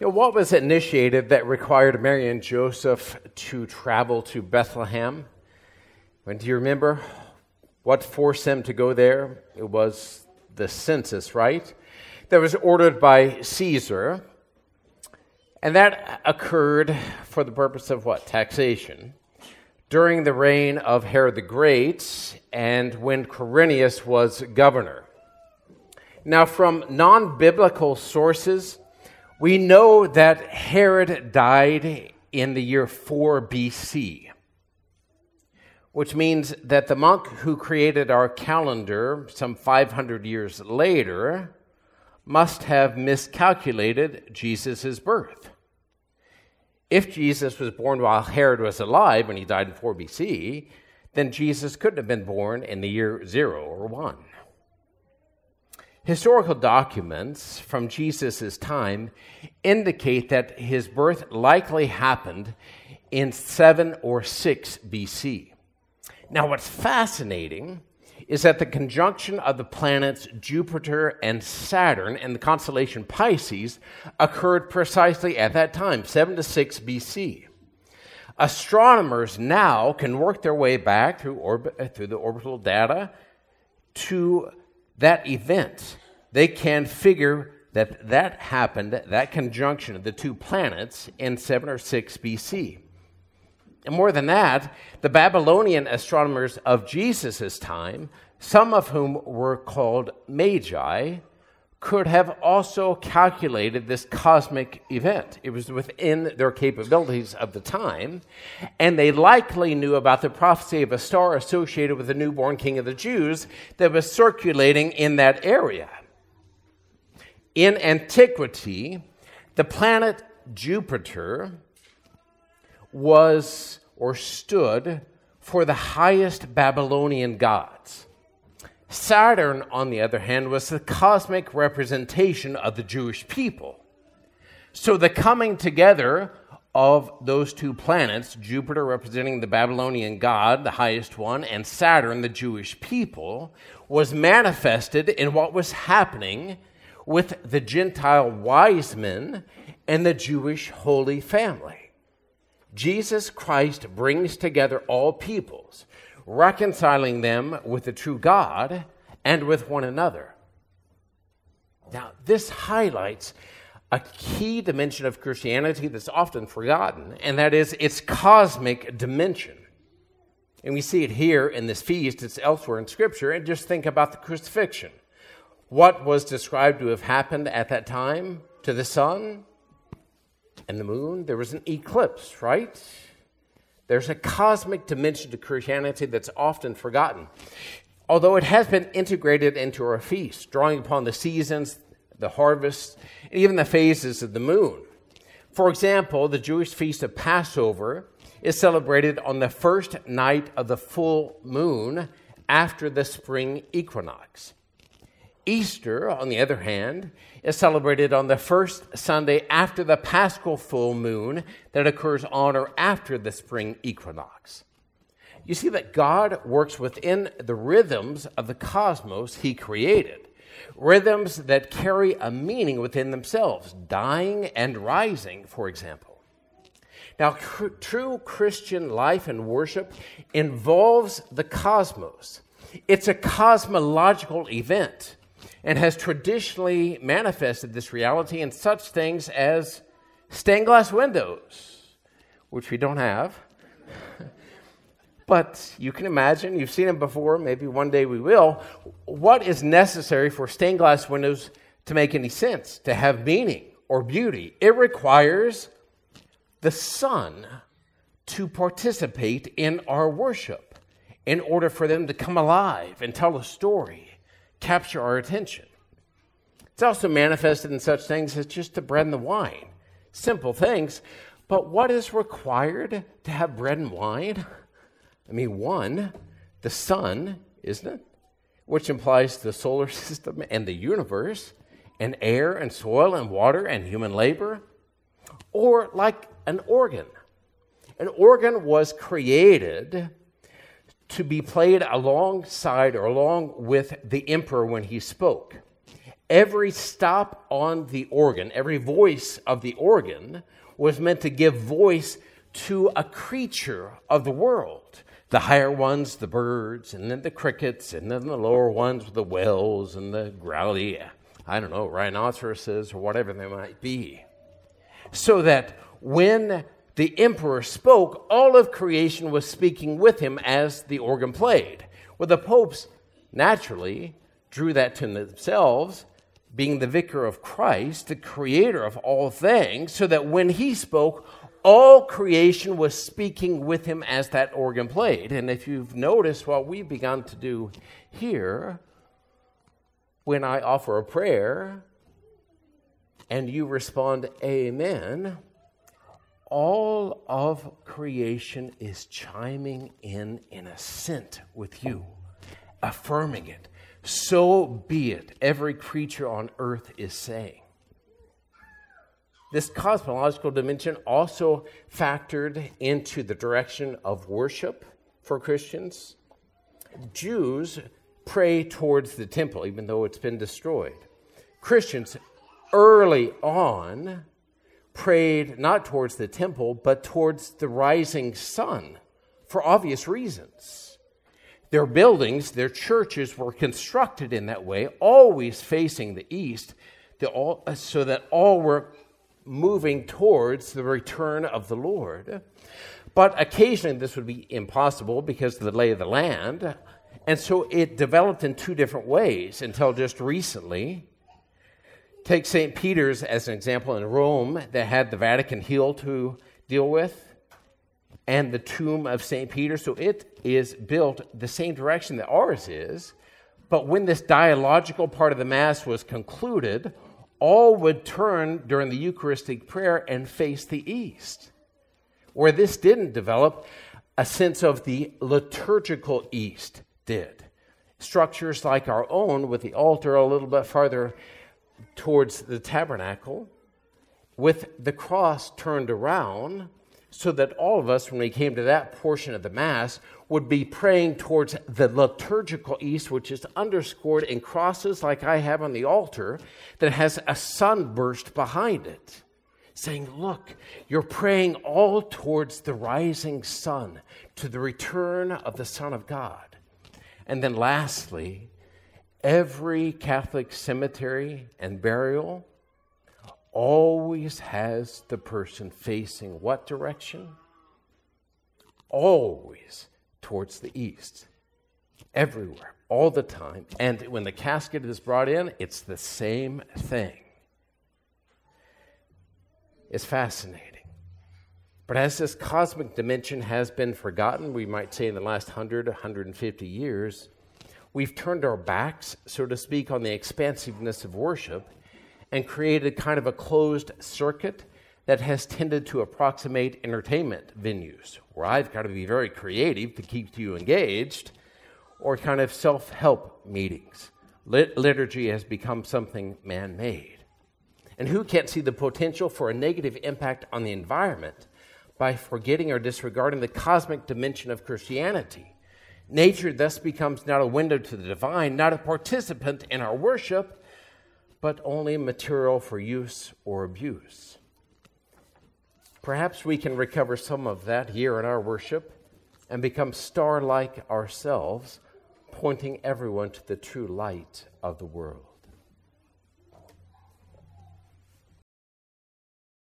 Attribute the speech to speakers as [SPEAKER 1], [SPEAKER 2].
[SPEAKER 1] You know, what was initiated that required Mary and Joseph to travel to Bethlehem? When do you remember what forced them to go there? It was the census, right? That was ordered by Caesar. And that occurred for the purpose of what? Taxation. During the reign of Herod the Great and when Quirinius was governor. Now, from non biblical sources, we know that Herod died in the year 4 BC, which means that the monk who created our calendar some 500 years later must have miscalculated Jesus' birth. If Jesus was born while Herod was alive when he died in 4 BC, then Jesus couldn't have been born in the year 0 or 1. Historical documents from Jesus' time indicate that his birth likely happened in 7 or 6 BC. Now, what's fascinating is that the conjunction of the planets Jupiter and Saturn and the constellation Pisces occurred precisely at that time, 7 to 6 BC. Astronomers now can work their way back through, orbit, through the orbital data to that event. They can figure that that happened, that conjunction of the two planets, in 7 or 6 BC. And more than that, the Babylonian astronomers of Jesus' time, some of whom were called magi, could have also calculated this cosmic event. It was within their capabilities of the time, and they likely knew about the prophecy of a star associated with the newborn king of the Jews that was circulating in that area. In antiquity, the planet Jupiter was or stood for the highest Babylonian gods. Saturn, on the other hand, was the cosmic representation of the Jewish people. So the coming together of those two planets, Jupiter representing the Babylonian god, the highest one, and Saturn, the Jewish people, was manifested in what was happening with the Gentile wise men and the Jewish holy family. Jesus Christ brings together all peoples, reconciling them with the true God and with one another. Now, this highlights a key dimension of Christianity that's often forgotten, and that is its cosmic dimension. And we see it here in this feast, it's elsewhere in Scripture, and just think about the crucifixion. What was described to have happened at that time to the sun and the moon? There was an eclipse, right? There's a cosmic dimension to Christianity that's often forgotten. Although it has been integrated into our feast, drawing upon the seasons, the harvests, and even the phases of the moon. For example, the Jewish feast of Passover is celebrated on the first night of the full moon after the spring equinox. Easter, on the other hand, is celebrated on the first Sunday after the paschal full moon that occurs on or after the spring equinox. You see that God works within the rhythms of the cosmos he created, rhythms that carry a meaning within themselves, dying and rising, for example. Now, cr- true Christian life and worship involves the cosmos. It's a cosmological event and has traditionally manifested this reality in such things as stained glass windows, which we don't have. but you can imagine, you've seen them before, maybe one day we will. What is necessary for stained glass windows to make any sense, to have meaning or beauty? It requires the sun to participate in our worship in order for them to come alive and tell a story capture our attention. It's also manifested in such things as just the bread and the wine. Simple things. But what is required to have bread and wine? I mean, one, the sun, isn't it? Which implies the solar system and the universe, and air and soil and water and human labor. Or like an organ. An organ was created to be played alongside or along with the emperor when he spoke. every stop on the organ, every voice of the organ, was meant to give voice to a creature of the world. The higher ones, the birds, and then the crickets, and then the lower ones, the whales and the growly, I don't know, rhinoceroses or whatever they might be. So that when the emperor spoke, all of creation was speaking with him as the organ played. Well, the popes naturally drew that to themselves, being the vicar of Christ, the creator of all things, so that when he spoke, all creation was speaking with him as that organ played. And if you've noticed what we've begun to do here, when I offer a prayer and you respond, Amen, all of creation is chiming in in assent with you, affirming it. So be it, every creature on earth is saying. This cosmological dimension also factored into the direction of worship for Christians. Jews pray towards the temple, even though it's been destroyed. Christians early on prayed not towards the temple, but towards the rising sun for obvious reasons. Their buildings, their churches were constructed in that way, always facing the east, uh, so that all were moving towards the return of the Lord. But occasionally this would be impossible because of the lay of the land. And so it developed in two different ways until just recently. Take St. Peter's as an example in Rome that had the Vatican Hill to deal with and the tomb of St. Peter. So it is built the same direction that ours is. But when this dialogical part of the Mass was concluded, all would turn during the Eucharistic prayer and face the east. Where this didn't develop, a sense of the liturgical east did. Structures like our own, with the altar a little bit farther towards the tabernacle, with the cross turned around, so that all of us, when we came to that portion of the Mass, would be praying towards the liturgical east, which is underscored in crosses like I have on the altar, that has a sunburst behind it, saying, Look, you're praying all towards the rising sun, to the return of the Son of God. And then lastly, every Catholic cemetery and burial always has the person facing what direction? Always towards the east. Everywhere, all the time. And when the casket is brought in, it's the same thing. It's fascinating. But as this cosmic dimension has been forgotten, we might say in the last 100, 150 years, we've turned our backs, so to speak, on the expansiveness of worship and created kind of a closed circuit that has tended to approximate entertainment venues, where I've got to be very creative to keep you engaged, or kind of self help meetings. Lit- liturgy has become something man made. And who can't see the potential for a negative impact on the environment by forgetting or disregarding the cosmic dimension of Christianity? Nature thus becomes not a window to the divine, not a participant in our worship, but only material for use or abuse. Perhaps we can recover some of that here in our worship and become star like ourselves, pointing everyone to the true light of the world.